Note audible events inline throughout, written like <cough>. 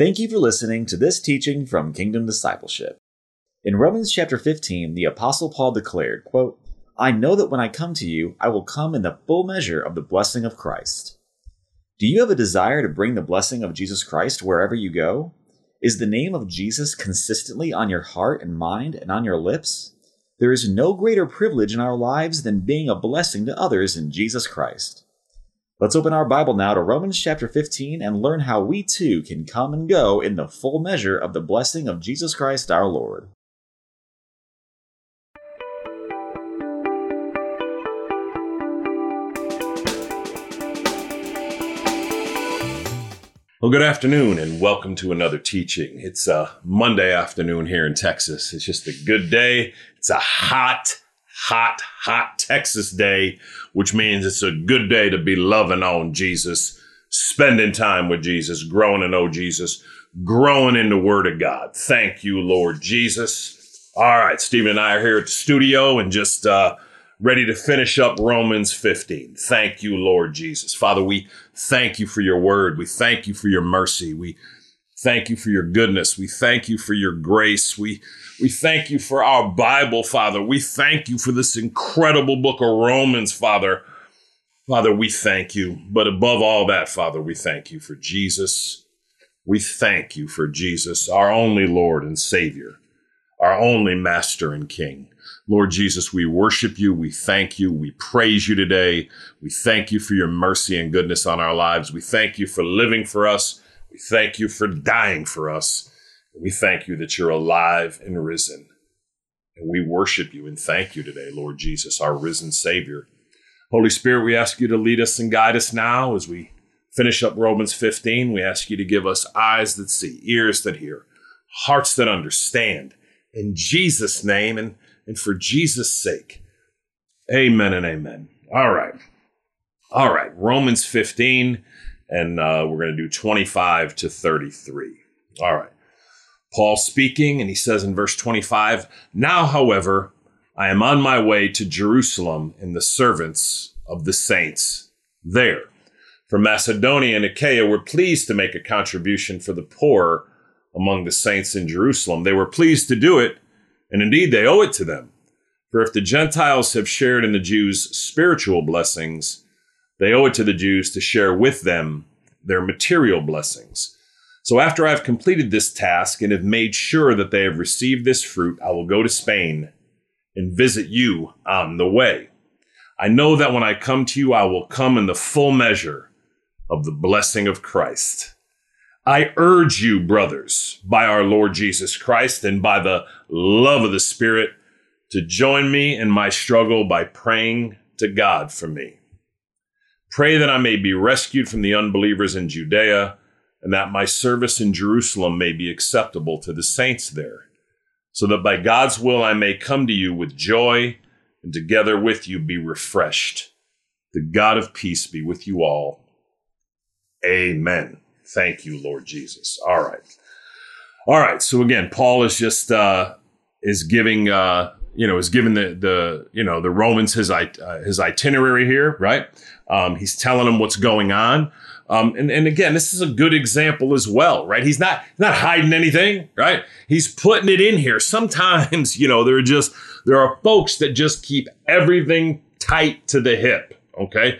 Thank you for listening to this teaching from Kingdom Discipleship. In Romans chapter 15, the apostle Paul declared, quote, I know that when I come to you, I will come in the full measure of the blessing of Christ. Do you have a desire to bring the blessing of Jesus Christ wherever you go? Is the name of Jesus consistently on your heart and mind and on your lips? There is no greater privilege in our lives than being a blessing to others in Jesus Christ. Let's open our Bible now to Romans chapter 15 and learn how we too can come and go in the full measure of the blessing of Jesus Christ our Lord. Well, good afternoon and welcome to another teaching. It's a Monday afternoon here in Texas. It's just a good day. It's a hot, hot, hot Texas day, which means it's a good day to be loving on Jesus, spending time with Jesus, growing to know Jesus, growing in the Word of God. Thank you, Lord Jesus. All right, Stephen and I are here at the studio and just uh, ready to finish up Romans 15. Thank you, Lord Jesus. Father, we thank you for your word. We thank you for your mercy. We thank you for your goodness. We thank you for your grace. We we thank you for our Bible, Father. We thank you for this incredible book of Romans, Father. Father, we thank you. But above all that, Father, we thank you for Jesus. We thank you for Jesus, our only Lord and Savior, our only Master and King. Lord Jesus, we worship you. We thank you. We praise you today. We thank you for your mercy and goodness on our lives. We thank you for living for us. We thank you for dying for us. We thank you that you're alive and risen. And we worship you and thank you today, Lord Jesus, our risen Savior. Holy Spirit, we ask you to lead us and guide us now as we finish up Romans 15. We ask you to give us eyes that see, ears that hear, hearts that understand. In Jesus' name and, and for Jesus' sake. Amen and amen. All right. All right. Romans 15, and uh, we're going to do 25 to 33. All right. Paul speaking, and he says in verse 25, Now, however, I am on my way to Jerusalem in the servants of the saints there. For Macedonia and Achaia were pleased to make a contribution for the poor among the saints in Jerusalem. They were pleased to do it, and indeed they owe it to them. For if the Gentiles have shared in the Jews' spiritual blessings, they owe it to the Jews to share with them their material blessings. So after I've completed this task and have made sure that they have received this fruit, I will go to Spain and visit you on the way. I know that when I come to you, I will come in the full measure of the blessing of Christ. I urge you, brothers, by our Lord Jesus Christ and by the love of the Spirit, to join me in my struggle by praying to God for me. Pray that I may be rescued from the unbelievers in Judea and that my service in Jerusalem may be acceptable to the saints there, so that by God's will I may come to you with joy and together with you be refreshed. The God of peace be with you all. Amen. Thank you, Lord Jesus. All right. All right. So again, Paul is just uh, is giving uh, you know is giving the the you know the Romans his uh, his itinerary here, right? Um, he's telling them what's going on. Um, and, and again, this is a good example as well, right? He's not not hiding anything, right? He's putting it in here. Sometimes, <laughs> you know, there are just there are folks that just keep everything tight to the hip. Okay.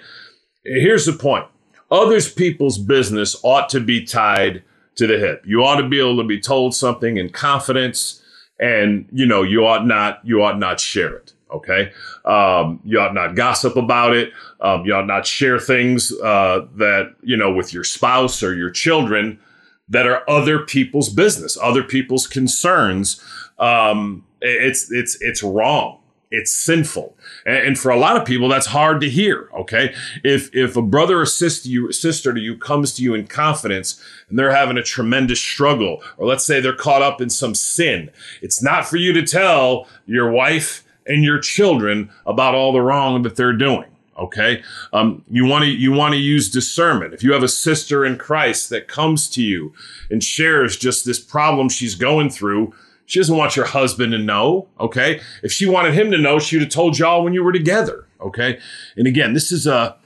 Here's the point. Others people's business ought to be tied to the hip. You ought to be able to be told something in confidence, and you know, you ought not you ought not share it. Okay. Um, you ought not gossip about it. Um, you ought not share things uh, that, you know, with your spouse or your children that are other people's business, other people's concerns. Um, it's, it's, it's wrong. It's sinful. And, and, for a lot of people, that's hard to hear. Okay. If, if a brother or sister, you, sister to you comes to you in confidence and they're having a tremendous struggle, or let's say they're caught up in some sin, it's not for you to tell your wife, and your children about all the wrong that they're doing. Okay, um, you want to you want to use discernment. If you have a sister in Christ that comes to you and shares just this problem she's going through, she doesn't want your husband to know. Okay, if she wanted him to know, she would have told y'all when you were together. Okay, and again, this is a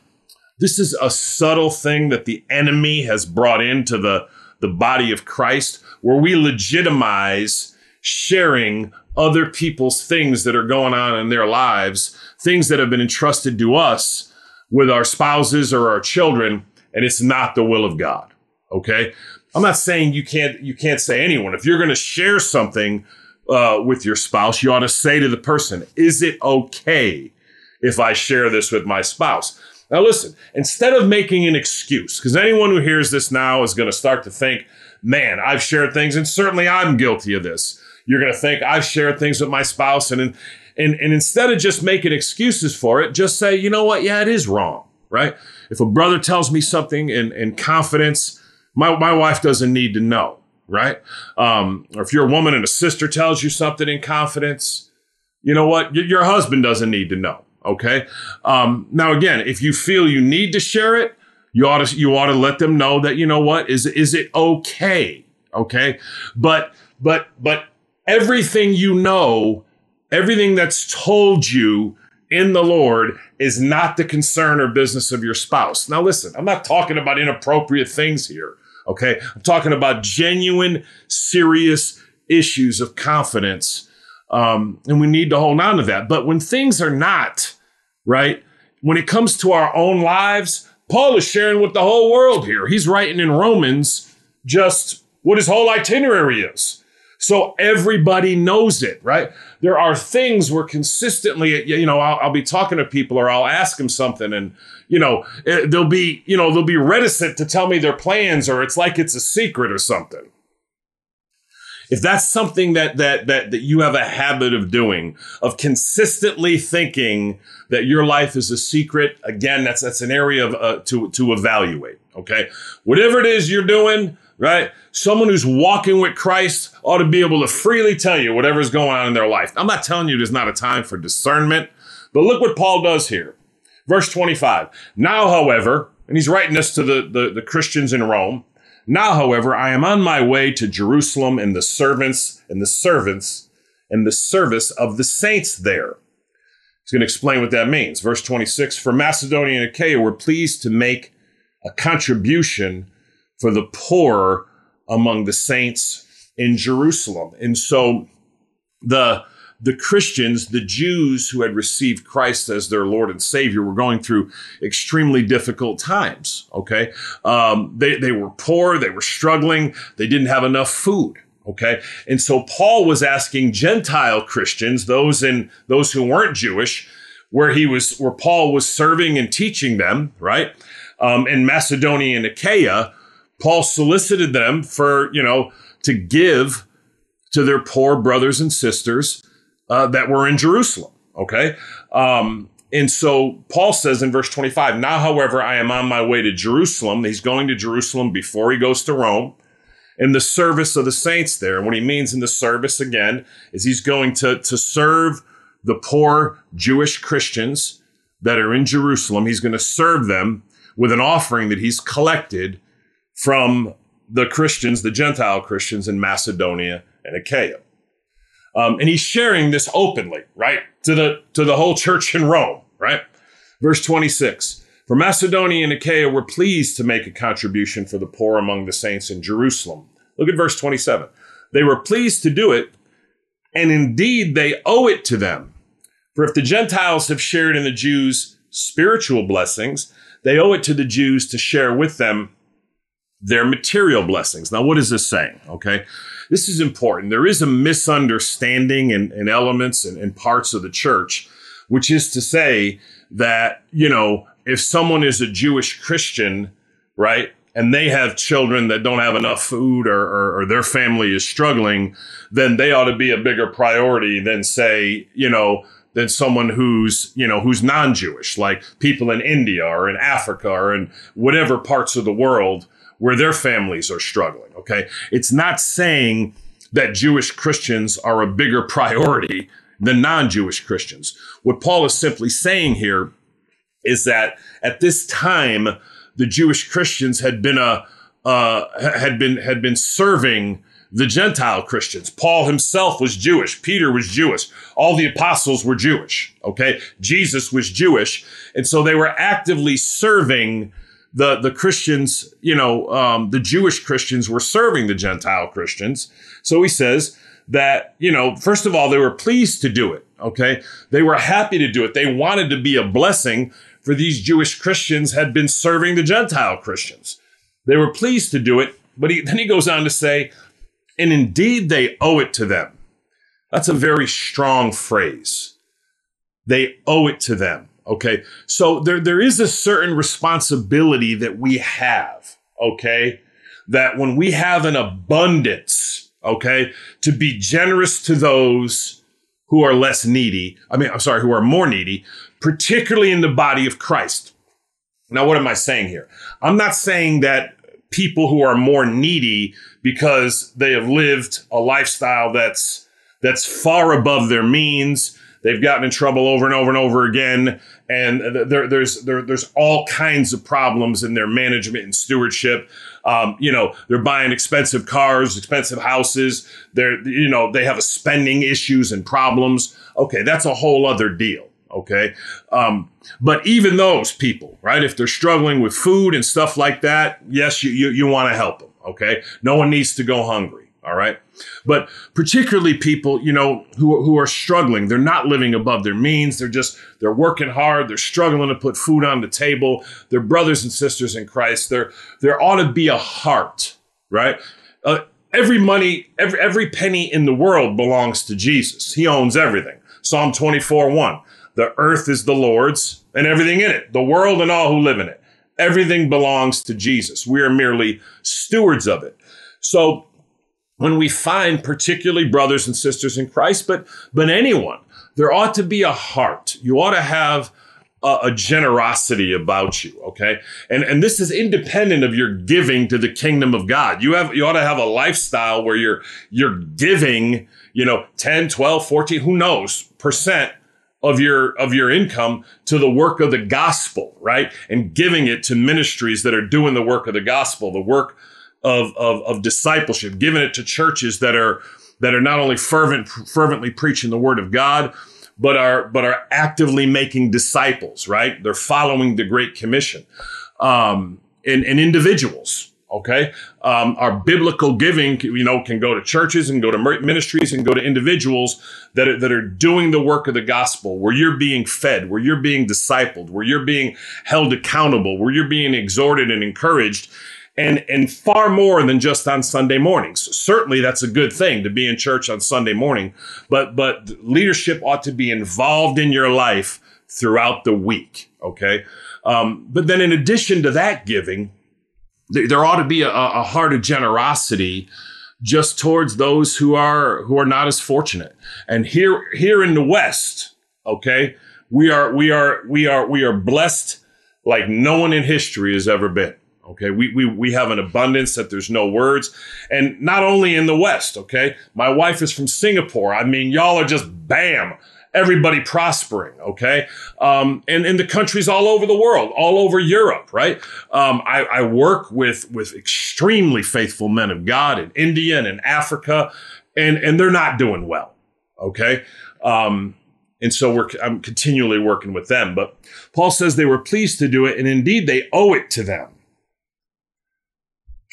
this is a subtle thing that the enemy has brought into the the body of Christ where we legitimize sharing other people's things that are going on in their lives, things that have been entrusted to us with our spouses or our children, and it's not the will of God. Okay. I'm not saying you can't, you can't say anyone. If you're going to share something uh, with your spouse, you ought to say to the person, is it okay if I share this with my spouse? Now, listen, instead of making an excuse, because anyone who hears this now is going to start to think, man, I've shared things, and certainly I'm guilty of this. You're going to think I've shared things with my spouse, and, and, and instead of just making excuses for it, just say, you know what? Yeah, it is wrong, right? If a brother tells me something in, in confidence, my, my wife doesn't need to know, right? Um, or if you're a woman and a sister tells you something in confidence, you know what? Your, your husband doesn't need to know. Okay. Um, now, again, if you feel you need to share it, you ought to you ought to let them know that you know what is is it okay? Okay. But but but everything you know, everything that's told you in the Lord is not the concern or business of your spouse. Now, listen, I'm not talking about inappropriate things here. Okay. I'm talking about genuine, serious issues of confidence. Um, and we need to hold on to that. But when things are not, right, when it comes to our own lives, Paul is sharing with the whole world here. He's writing in Romans just what his whole itinerary is. So everybody knows it, right? There are things where consistently, you know, I'll, I'll be talking to people or I'll ask them something and, you know, eh, they'll be, you know, they'll be reticent to tell me their plans or it's like it's a secret or something. If that's something that, that, that, that you have a habit of doing, of consistently thinking that your life is a secret, again, that's, that's an area of, uh, to, to evaluate. Okay. Whatever it is you're doing, right? Someone who's walking with Christ ought to be able to freely tell you whatever's going on in their life. I'm not telling you there's not a time for discernment, but look what Paul does here. Verse 25. Now, however, and he's writing this to the, the, the Christians in Rome. Now, however, I am on my way to Jerusalem and the servants and the servants and the service of the saints there. He's going to explain what that means. Verse 26 For Macedonia and Achaia were pleased to make a contribution for the poor among the saints in Jerusalem. And so the the Christians, the Jews who had received Christ as their Lord and Savior, were going through extremely difficult times. Okay. Um, they, they were poor. They were struggling. They didn't have enough food. Okay. And so Paul was asking Gentile Christians, those in, those who weren't Jewish, where he was, where Paul was serving and teaching them, right? Um, in Macedonia and Achaia, Paul solicited them for, you know, to give to their poor brothers and sisters uh, that were in Jerusalem. Okay. Um, and so Paul says in verse 25, now, however, I am on my way to Jerusalem. He's going to Jerusalem before he goes to Rome in the service of the saints there. And what he means in the service again is he's going to, to serve the poor Jewish Christians that are in Jerusalem. He's going to serve them with an offering that he's collected from the Christians, the Gentile Christians in Macedonia and Achaia. Um, and he's sharing this openly, right, to the to the whole church in Rome, right? Verse 26. For Macedonia and Achaia were pleased to make a contribution for the poor among the saints in Jerusalem. Look at verse 27. They were pleased to do it, and indeed they owe it to them. For if the Gentiles have shared in the Jews' spiritual blessings, they owe it to the Jews to share with them their material blessings. Now, what is this saying? Okay. This is important. There is a misunderstanding in, in elements and, parts of the church, which is to say that, you know, if someone is a Jewish Christian, right, and they have children that don't have enough food or, or, or, their family is struggling, then they ought to be a bigger priority than say, you know, than someone who's, you know, who's non-Jewish, like people in India or in Africa or in whatever parts of the world where their families are struggling. Okay. It's not saying that Jewish Christians are a bigger priority than non Jewish Christians. What Paul is simply saying here is that at this time, the Jewish Christians had been a, uh, had been, had been serving the Gentile Christians. Paul himself was Jewish. Peter was Jewish. All the apostles were Jewish. Okay. Jesus was Jewish. And so they were actively serving the the Christians, you know, um, the Jewish Christians were serving the Gentile Christians. So he says that, you know, first of all, they were pleased to do it. Okay. They were happy to do it. They wanted to be a blessing for these Jewish Christians had been serving the Gentile Christians. They were pleased to do it. But he, then he goes on to say, and indeed they owe it to them. That's a very strong phrase. They owe it to them. Okay. So there, there is a certain responsibility that we have. Okay. That when we have an abundance, okay, to be generous to those who are less needy. I mean, I'm sorry, who are more needy, particularly in the body of Christ. Now, what am I saying here? I'm not saying that people who are more needy because they have lived a lifestyle that's that's far above their means They've gotten in trouble over and over and over again, and there, there's there, there's all kinds of problems in their management and stewardship. Um, you know, they're buying expensive cars, expensive houses. They're you know they have spending issues and problems. Okay, that's a whole other deal. Okay, um, but even those people, right? If they're struggling with food and stuff like that, yes, you you, you want to help them. Okay, no one needs to go hungry. All right. But particularly people, you know, who, who are struggling, they're not living above their means. They're just, they're working hard. They're struggling to put food on the table. They're brothers and sisters in Christ. There, there ought to be a heart, right? Uh, every money, every, every penny in the world belongs to Jesus. He owns everything. Psalm 24, 1. The earth is the Lord's and everything in it, the world and all who live in it. Everything belongs to Jesus. We are merely stewards of it. So when we find particularly brothers and sisters in Christ, but but anyone, there ought to be a heart. You ought to have a, a, generosity about you, okay? And and this is independent of your giving to the kingdom of God. You have you ought to have a lifestyle where you're you're giving, you know, 10, 12, 14, who knows, percent of your of your income to the work of the gospel, right? And giving it to ministries that are doing the work of the gospel, the work of, of, of discipleship, giving it to churches that are that are not only fervent, fervently preaching the word of God, but are but are actively making disciples. Right? They're following the Great Commission. Um, and, and individuals, okay um, our biblical giving you know can go to churches and go to ministries and go to individuals that are, that are doing the work of the gospel where you're being fed where you're being discipled where you're being held accountable where you're being exhorted and encouraged and and far more than just on Sunday mornings. Certainly, that's a good thing to be in church on Sunday morning, but but leadership ought to be involved in your life throughout the week. Okay, um, but then in addition to that giving, there, ought to be a, a heart of generosity just towards those who are who are not as fortunate. And here here in the West, okay, we are we are we are we are blessed like no one in history has ever been. Okay. We, we, we have an abundance that there's no words. And not only in the West. Okay. My wife is from Singapore. I mean, y'all are just bam. Everybody prospering, okay, um, and in the countries all over the world, all over Europe, right? Um, I, I work with with extremely faithful men of God in India and in Africa, and and they're not doing well, okay. Um, and so we're I'm continually working with them. But Paul says they were pleased to do it, and indeed they owe it to them.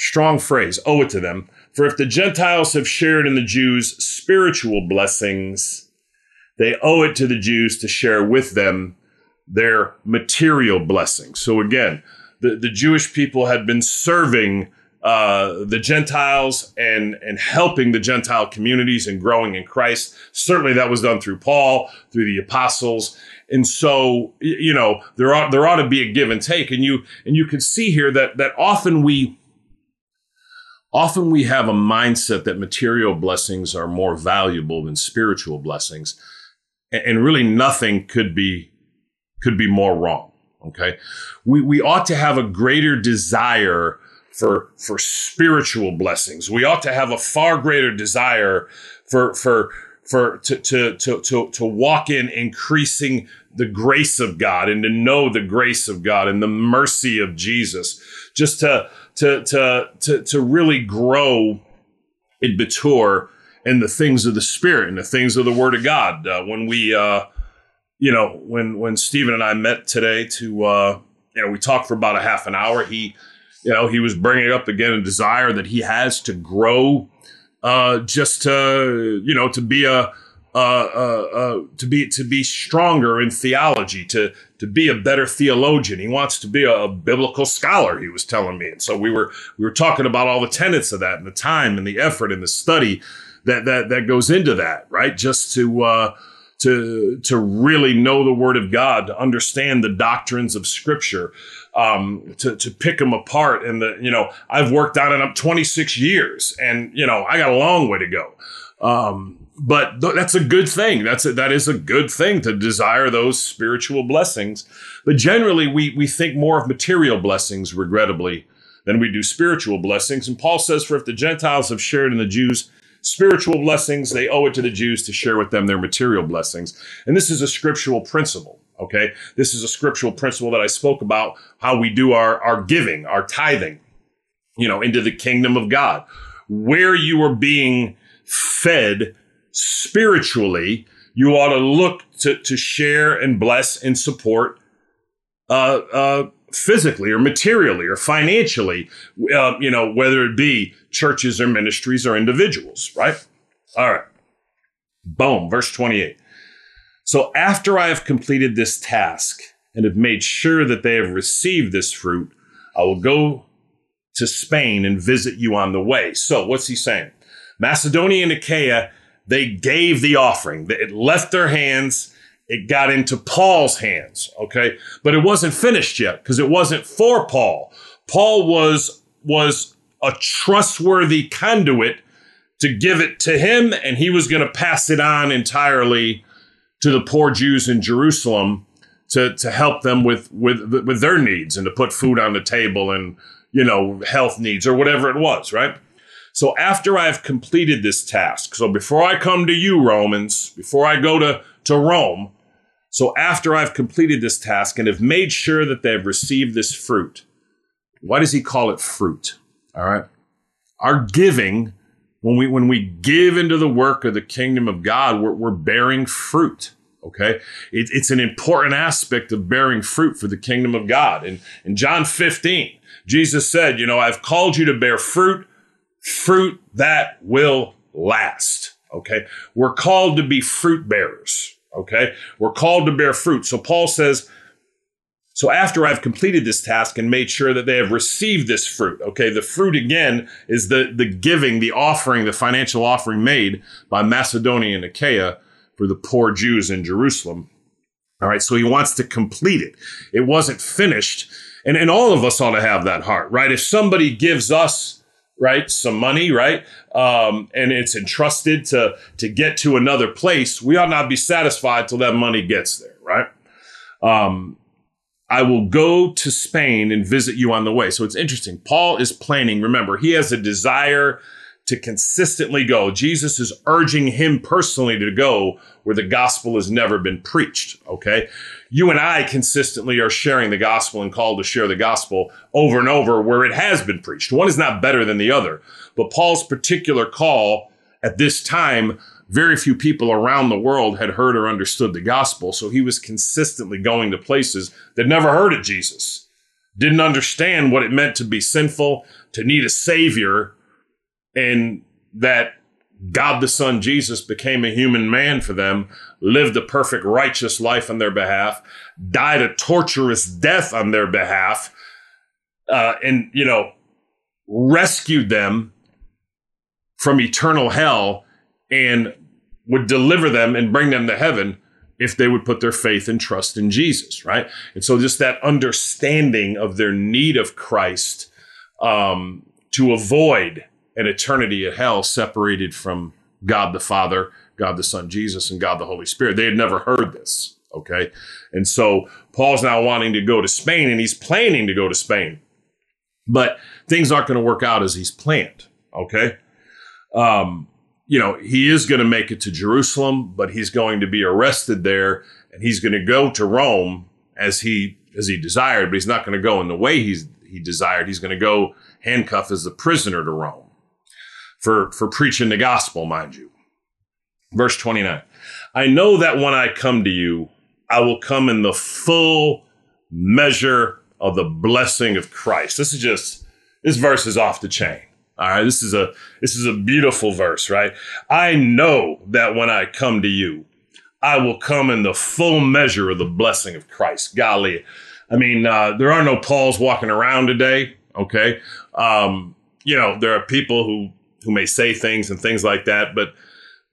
Strong phrase, owe it to them. For if the Gentiles have shared in the Jews' spiritual blessings, they owe it to the Jews to share with them their material blessings. So again, the, the Jewish people had been serving uh, the Gentiles and and helping the Gentile communities and growing in Christ. Certainly, that was done through Paul, through the apostles, and so you know there ought there ought to be a give and take. And you and you can see here that that often we Often we have a mindset that material blessings are more valuable than spiritual blessings. And really nothing could be, could be more wrong. Okay. We, we ought to have a greater desire for, for spiritual blessings. We ought to have a far greater desire for, for, for, to, to, to, to, to walk in increasing the grace of God and to know the grace of God and the mercy of Jesus. Just to, to to to to really grow and mature in the things of the Spirit and the things of the Word of God. Uh, when we, uh, you know, when when Stephen and I met today to uh, you know, we talked for about a half an hour. He, you know, he was bringing up again a desire that he has to grow, uh, just to, you know, to be a, uh, uh, uh, to be to be stronger in theology, to to be a better theologian. He wants to be a, a, biblical scholar. He was telling me, and so we were we were talking about all the tenets of that, and the time, and the effort, and the study that that that goes into that, right? Just to uh, to to really know the Word of God, to understand the doctrines of Scripture, um, to to pick them apart. And the you know I've worked on it up 26 years, and you know I got a long way to go. Um, but th- that's a good thing. That's a, that is a good thing to desire those spiritual blessings. But generally, we we think more of material blessings, regrettably, than we do spiritual blessings. And Paul says, "For if the Gentiles have shared in the Jews." spiritual blessings, they owe it to the Jews to share with them their material blessings. And this is a scriptural principle. Okay. This is a scriptural principle that I spoke about how we do our, our giving, our tithing, you know, into the kingdom of God, where you are being fed spiritually, you ought to look to, to share and bless and support, uh, uh, physically or materially or financially, uh, you know, whether it be churches or ministries or individuals, right? All right. Boom, verse 28. So after I have completed this task and have made sure that they have received this fruit, I will go to Spain and visit you on the way. So what's he saying? Macedonia and Achaia, they gave the offering. It left their hands. It got into Paul's hands. Okay. But it wasn't finished yet because it wasn't for Paul. Paul was, was a trustworthy conduit to give it to him, and he was going to pass it on entirely to the poor Jews in Jerusalem to, to help them with, with, with their needs and to put food on the table and, you know, health needs or whatever it was, right? So after I've completed this task, so before I come to you, Romans, before I go to, to Rome, so after I've completed this task and have made sure that they've received this fruit, why does he call it fruit? All right. Our giving, when we when we give into the work of the kingdom of God, we're, we're bearing fruit. Okay. It, it's an important aspect of bearing fruit for the kingdom of God. And in John 15, Jesus said, you know, I've called you to bear fruit, fruit that will last. Okay. We're called to be fruit bearers. Okay. We're called to bear fruit. So Paul says, so after I've completed this task and made sure that they have received this fruit, okay, the fruit again is the, the giving, the offering, the financial offering made by Macedonia and Achaia for the poor Jews in Jerusalem. All right, so he wants to complete it. It wasn't finished. And, and all of us ought to have that heart, right? If somebody gives us, right, some money, right, um, and it's entrusted to, to get to another place, we ought not be satisfied till that money gets there, right? Um, I will go to Spain and visit you on the way. So it's interesting. Paul is planning. Remember, he has a desire to consistently go. Jesus is urging him personally to go where the gospel has never been preached. Okay. You and I consistently are sharing the gospel and called to share the gospel over and over where it has been preached. One is not better than the other, but Paul's particular call at this time very few people around the world had heard or understood the gospel. So he was consistently going to places that never heard of Jesus, didn't understand what it meant to be sinful, to need a savior, and that God the Son Jesus became a human man for them, lived a perfect righteous life on their behalf, died a torturous death on their behalf, uh, and, you know, rescued them from eternal hell and would deliver them and bring them to heaven if they would put their faith and trust in Jesus, right? And so just that understanding of their need of Christ um, to avoid an eternity of hell separated from God the Father, God the Son Jesus, and God the Holy Spirit. They had never heard this, okay? And so Paul's now wanting to go to Spain and he's planning to go to Spain, but things aren't going to work out as he's planned, okay? Um, you know, he is going to make it to Jerusalem, but he's going to be arrested there and he's going to go to Rome as he as he desired, but he's not going to go in the way he's he desired. He's going to go handcuffed as a prisoner to Rome for for preaching the gospel, mind you. Verse 29. I know that when I come to you, I will come in the full measure of the blessing of Christ. This is just, this verse is off the chain. All right. This is a, this is a beautiful verse, right? I know that when I come to you, I will come in the full measure of the blessing of Christ. Golly. I mean, uh, there are no Pauls walking around today. Okay. Um, you know, there are people who, who may say things and things like that, but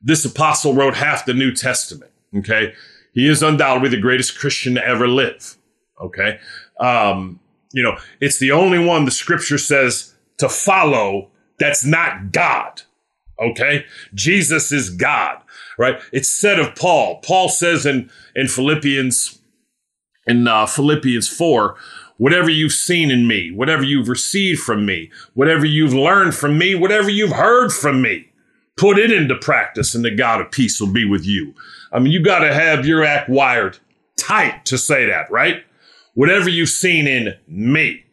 this apostle wrote half the New Testament. Okay. He is undoubtedly the greatest Christian to ever live. Okay. Um, you know, it's the only one the scripture says to follow that's not God. Okay. Jesus is God, right? It's said of Paul. Paul says in, in Philippians, in uh, Philippians 4, whatever you've seen in me, whatever you've received from me, whatever you've learned from me, whatever you've heard from me, put it into practice and the God of peace will be with you. I mean, you got to have your act wired tight to say that, right? Whatever you've seen in me,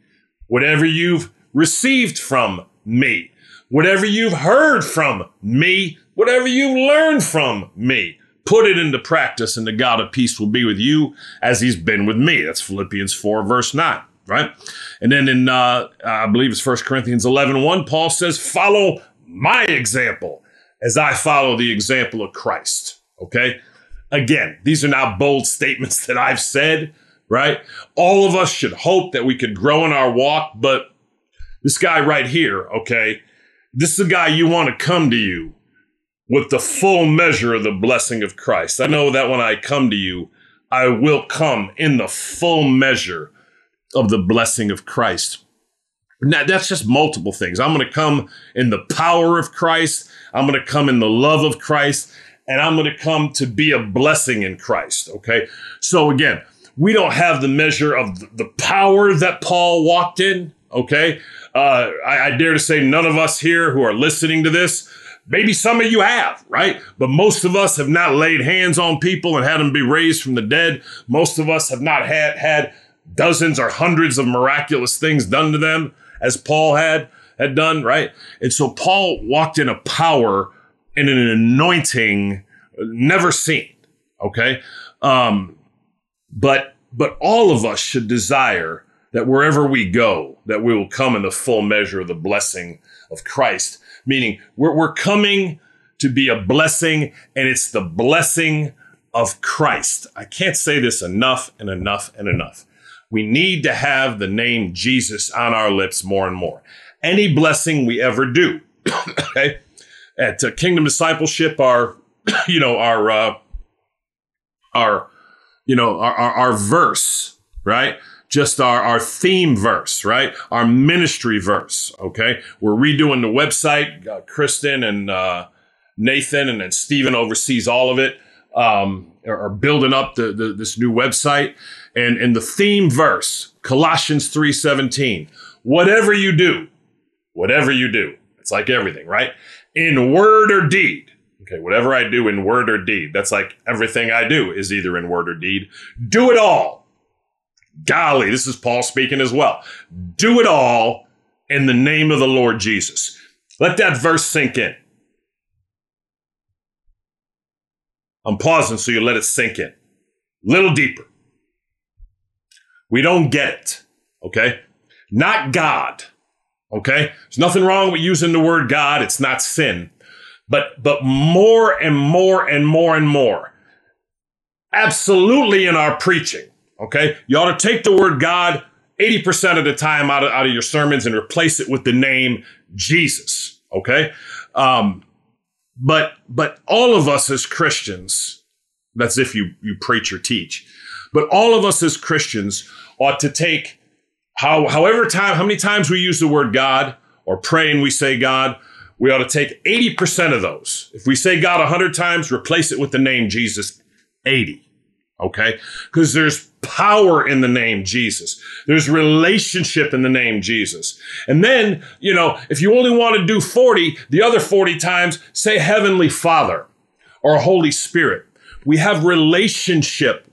whatever you've received from me, whatever you've heard from me, whatever you've learned from me, put it into practice and the God of peace will be with you as he's been with me. That's Philippians 4 verse 9, right? And then in, uh, I believe it's 1 Corinthians 11, 1, Paul says, follow my example as I follow the example of Christ. Okay. Again, these are not bold <laughs> statements that I've said, right? All of us should hope that we could grow in our walk, but this guy right here, okay, this is a guy you want to come to you with the full measure of the blessing of Christ. I know that when I come to you, I will come in the full measure of the blessing of Christ. Now, that's just multiple things. I'm going to come in the power of Christ. I'm going to come in the love of Christ and I'm going to come to be a blessing in Christ. Okay. So again, we don't have the measure of the power that Paul walked in. Okay. Uh, I, I dare to say none of us here who are listening to this, maybe some of you have, right? But most of us have not laid hands on people and had them be raised from the dead. Most of us have not had, had dozens or hundreds of miraculous things done to them as Paul had, had done, right? And so Paul walked in a power and an anointing never seen. Okay. Um, but, but all of us should desire that wherever we go, that we will come in the full measure of the blessing of Christ. Meaning we're, we're coming to be a blessing and it's the blessing of Christ. I can't say this enough and enough and enough. We need to have the name Jesus on our lips more and more. Any blessing we ever do, <coughs> okay? at uh, Kingdom Discipleship, our, <coughs> you know, our, uh, our, you know, our, our, our verse, right? Just our, our theme verse, right? Our ministry verse. Okay. We're redoing the website. Uh, Kristen and, uh, Nathan and then Stephen oversees all of it. Um, are building up the, the, this new website and, and the theme verse, Colossians 3:17. Whatever you do, whatever you do, it's like everything, right? in word or deed. Okay, whatever I do in word or deed, that's like everything I do is either in word or deed. Do it all. Golly, this is Paul speaking as well. Do it all in the name of the Lord Jesus. Let that verse sink in. I'm pausing so you let it sink in. Little deeper. We don't get it. Okay? Not God. Okay. There's nothing wrong with using the word God. It's not sin. But, but more and more and more and more, absolutely in our preaching. Okay. You ought to take the word God 80% of the time out of, out of your sermons and replace it with the name Jesus. Okay. Um, but, but all of us as Christians, that's if you, you preach or teach, but all of us as Christians ought to take how, however time, how many times we use the word God or pray and we say God, we ought to take 80% of those. If we say God 100 times, replace it with the name Jesus 80. Okay? Because there's power in the name Jesus. There's relationship in the name Jesus. And then, you know, if you only want to do 40, the other 40 times, say Heavenly Father or Holy Spirit. We have relationship,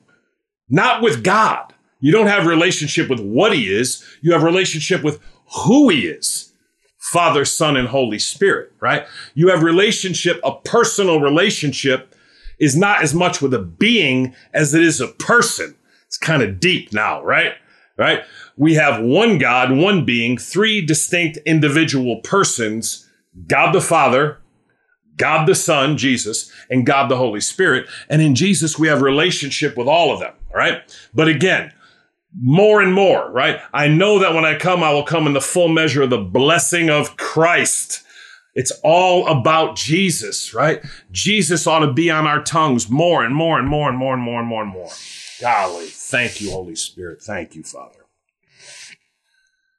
not with God. You don't have relationship with what he is. You have relationship with who he is. Father, Son, and Holy Spirit, right? You have relationship, a personal relationship is not as much with a being as it is a person. It's kind of deep now, right? right? We have one God, one being, three distinct individual persons God the Father, God the Son, Jesus, and God the Holy Spirit. And in Jesus, we have relationship with all of them, right? But again, more and more, right? I know that when I come, I will come in the full measure of the blessing of Christ. It's all about Jesus, right? Jesus ought to be on our tongues more and more and more and more and more and more and more. Golly, thank you, Holy Spirit. Thank you, Father.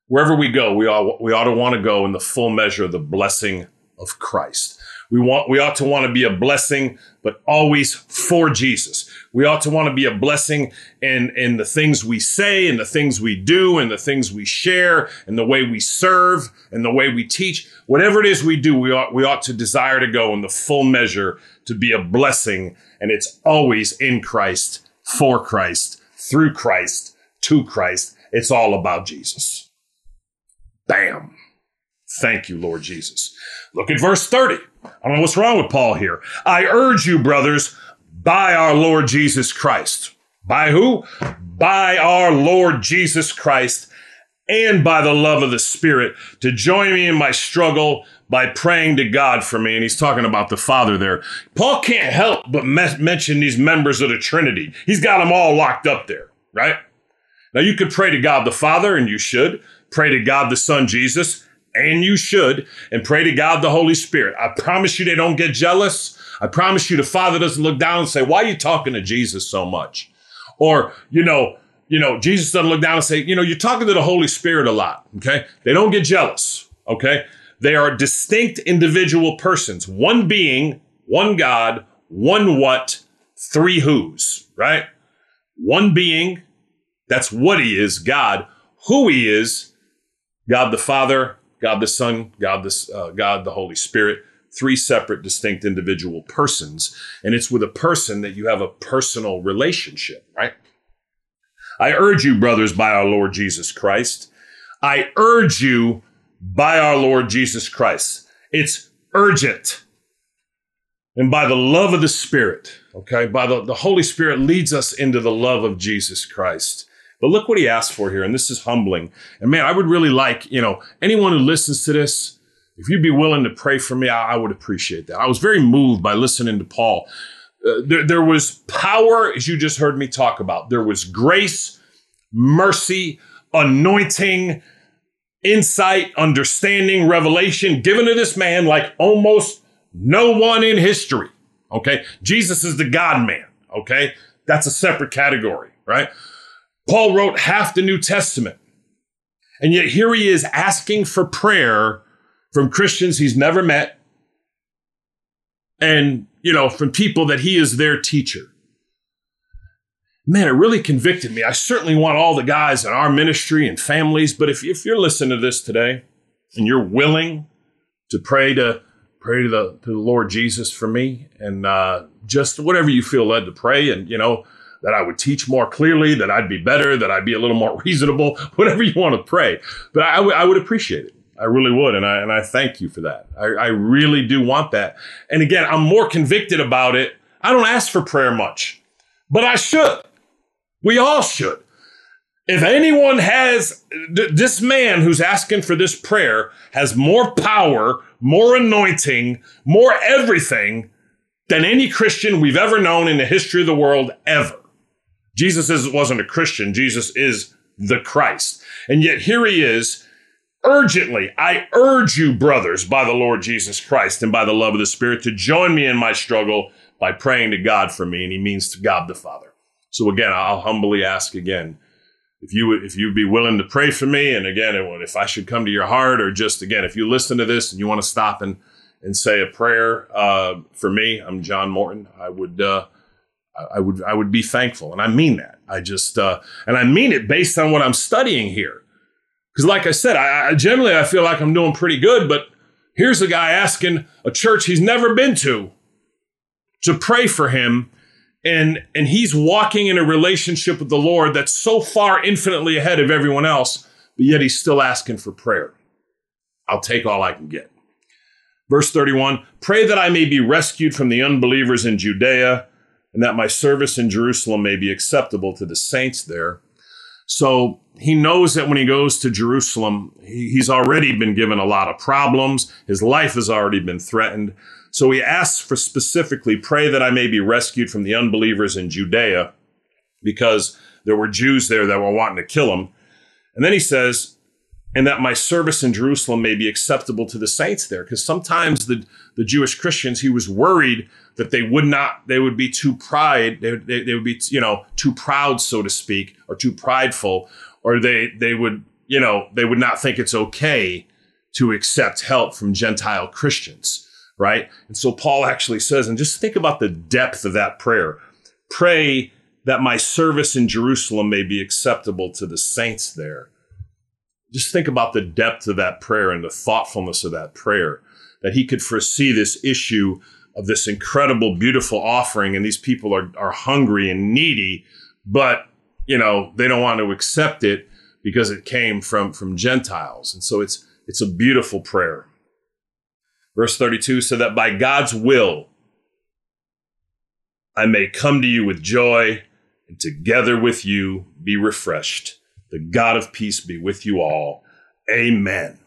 Wherever we go, we ought, we ought to want to go in the full measure of the blessing of Christ. We want, we ought to want to be a blessing, but always for Jesus. We ought to want to be a blessing in, in the things we say and the things we do and the things we share and the way we serve and the way we teach. Whatever it is we do, we ought, we ought to desire to go in the full measure to be a blessing. And it's always in Christ, for Christ, through Christ, to Christ. It's all about Jesus. Bam. Thank you, Lord Jesus. Look at verse 30. I don't know what's wrong with Paul here. I urge you, brothers, by our Lord Jesus Christ. By who? By our Lord Jesus Christ and by the love of the Spirit to join me in my struggle by praying to God for me. And he's talking about the Father there. Paul can't help but me- mention these members of the Trinity. He's got them all locked up there, right? Now you could pray to God the Father, and you should. Pray to God the Son, Jesus, and you should. And pray to God the Holy Spirit. I promise you they don't get jealous. I promise you the Father doesn't look down and say, why are you talking to Jesus so much? Or, you know, you know, Jesus doesn't look down and say, you know, you're talking to the Holy Spirit a lot. Okay. They don't get jealous. Okay. They are distinct individual persons, one being, one God, one what, three who's, right? One being, that's what he is, God. Who he is, God the Father, God the Son, God the, uh, God the Holy Spirit. Three separate, distinct individual persons. And it's with a person that you have a personal relationship, right? I urge you, brothers, by our Lord Jesus Christ. I urge you by our Lord Jesus Christ. It's urgent. And by the love of the Spirit, okay, by the, the Holy Spirit leads us into the love of Jesus Christ. But look what he asked for here, and this is humbling. And man, I would really like, you know, anyone who listens to this, if you'd be willing to pray for me, I, I would appreciate that. I was very moved by listening to Paul. Uh, there, there was power, as you just heard me talk about. There was grace, mercy, anointing, insight, understanding, revelation given to this man like almost no one in history. Okay. Jesus is the God man. Okay. That's a separate category, right? Paul wrote half the New Testament. And yet here he is asking for prayer from Christians he's never met and, you know, from people that he is their teacher. Man, it really convicted me. I certainly want all the guys in our ministry and families, but if, if you're listening to this today and you're willing to pray to pray to the to the Lord Jesus for me and uh, just whatever you feel led to pray and you know that I would teach more clearly, that I'd be better, that I'd be a little more <laughs> reasonable, whatever you want to pray. But I, w- I would appreciate it. I really would. And I, and I thank you for that. I, I really do want that. And again, I'm more convicted about it. I don't ask for prayer much, but I should. We all should. If anyone has, this man who's asking for this prayer has more power, more anointing, more everything than any Christian we've ever known in the history of the world ever. Jesus is, wasn't a Christian. Jesus is the Christ. And yet here he is urgently. I urge you, brothers, by the Lord Jesus Christ and by the love of the Spirit, to join me in my struggle by praying to God for me. And he means to God the Father. So again, I'll humbly ask again, if you would, if you'd be willing to pray for me, and again, if I should come to your heart, or just again, if you listen to this and you want to stop and and say a prayer uh, for me, I'm John Morton. I would uh, I would I would be thankful, and I mean that. I just uh, and I mean it based on what I'm studying here, because like I said, I, I generally I feel like I'm doing pretty good, but here's a guy asking a church he's never been to to pray for him, and and he's walking in a relationship with the Lord that's so far infinitely ahead of everyone else, but yet he's still asking for prayer. I'll take all I can get. Verse 31 Pray that I may be rescued from the unbelievers in Judea and that my service in Jerusalem may be acceptable to the saints there. So he knows that when he goes to Jerusalem, he's already been given a lot of problems. His life has already been threatened. So he asks for specifically, pray that I may be rescued from the unbelievers in Judea, because there were Jews there that were wanting to kill him. And then he says, and that my service in Jerusalem may be acceptable to the saints there. Because sometimes the, the Jewish Christians, he was worried that they would not, they would be too pride, they, they, they would be, you know, too proud, so to speak, or too prideful, or they, they would, you know, they would not think it's okay to accept help from Gentile Christians, right? And so Paul actually says, and just think about the depth of that prayer. Pray that my service in Jerusalem may be acceptable to the saints there just think about the depth of that prayer and the thoughtfulness of that prayer that he could foresee this issue of this incredible beautiful offering and these people are, are hungry and needy but you know they don't want to accept it because it came from from gentiles. And so it's it's a beautiful prayer. Verse 32 so that by god's will i may come to you with joy and together with you be refreshed the God of peace be with you all. Amen.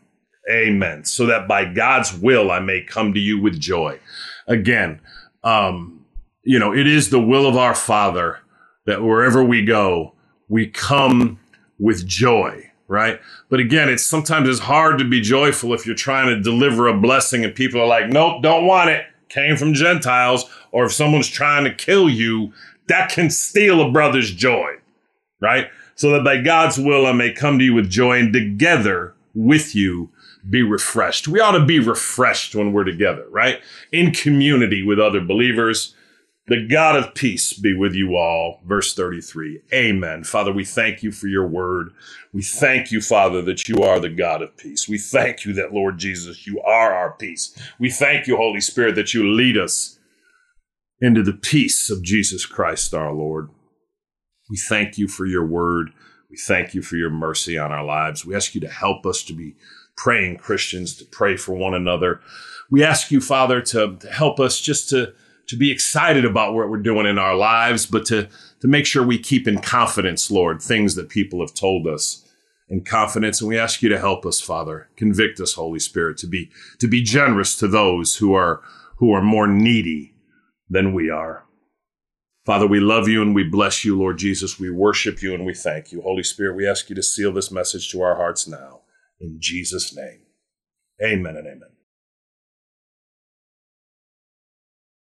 Amen. So that by God's will I may come to you with joy. Again, um, you know, it is the will of our Father that wherever we go, we come with joy, right? But again, it's sometimes it's hard to be joyful if you're trying to deliver a blessing and people are like, nope, don't want it. Came from Gentiles. Or if someone's trying to kill you, that can steal a brother's joy, right? So that by God's will I may come to you with joy and together with you be refreshed. We ought to be refreshed when we're together, right? In community with other believers. The God of peace be with you all. Verse 33. Amen. Father, we thank you for your word. We thank you, Father, that you are the God of peace. We thank you that, Lord Jesus, you are our peace. We thank you, Holy Spirit, that you lead us into the peace of Jesus Christ our Lord. We thank you for your word. We thank you for your mercy on our lives. We ask you to help us to be praying Christians, to pray for one another. We ask you, Father, to, to help us just to, to be excited about what we're doing in our lives, but to, to make sure we keep in confidence, Lord, things that people have told us in confidence. And we ask you to help us, Father. Convict us, Holy Spirit, to be, to be generous to those who are, who are more needy than we are. Father, we love you and we bless you, Lord Jesus. We worship you and we thank you. Holy Spirit, we ask you to seal this message to our hearts now. In Jesus' name, amen and amen.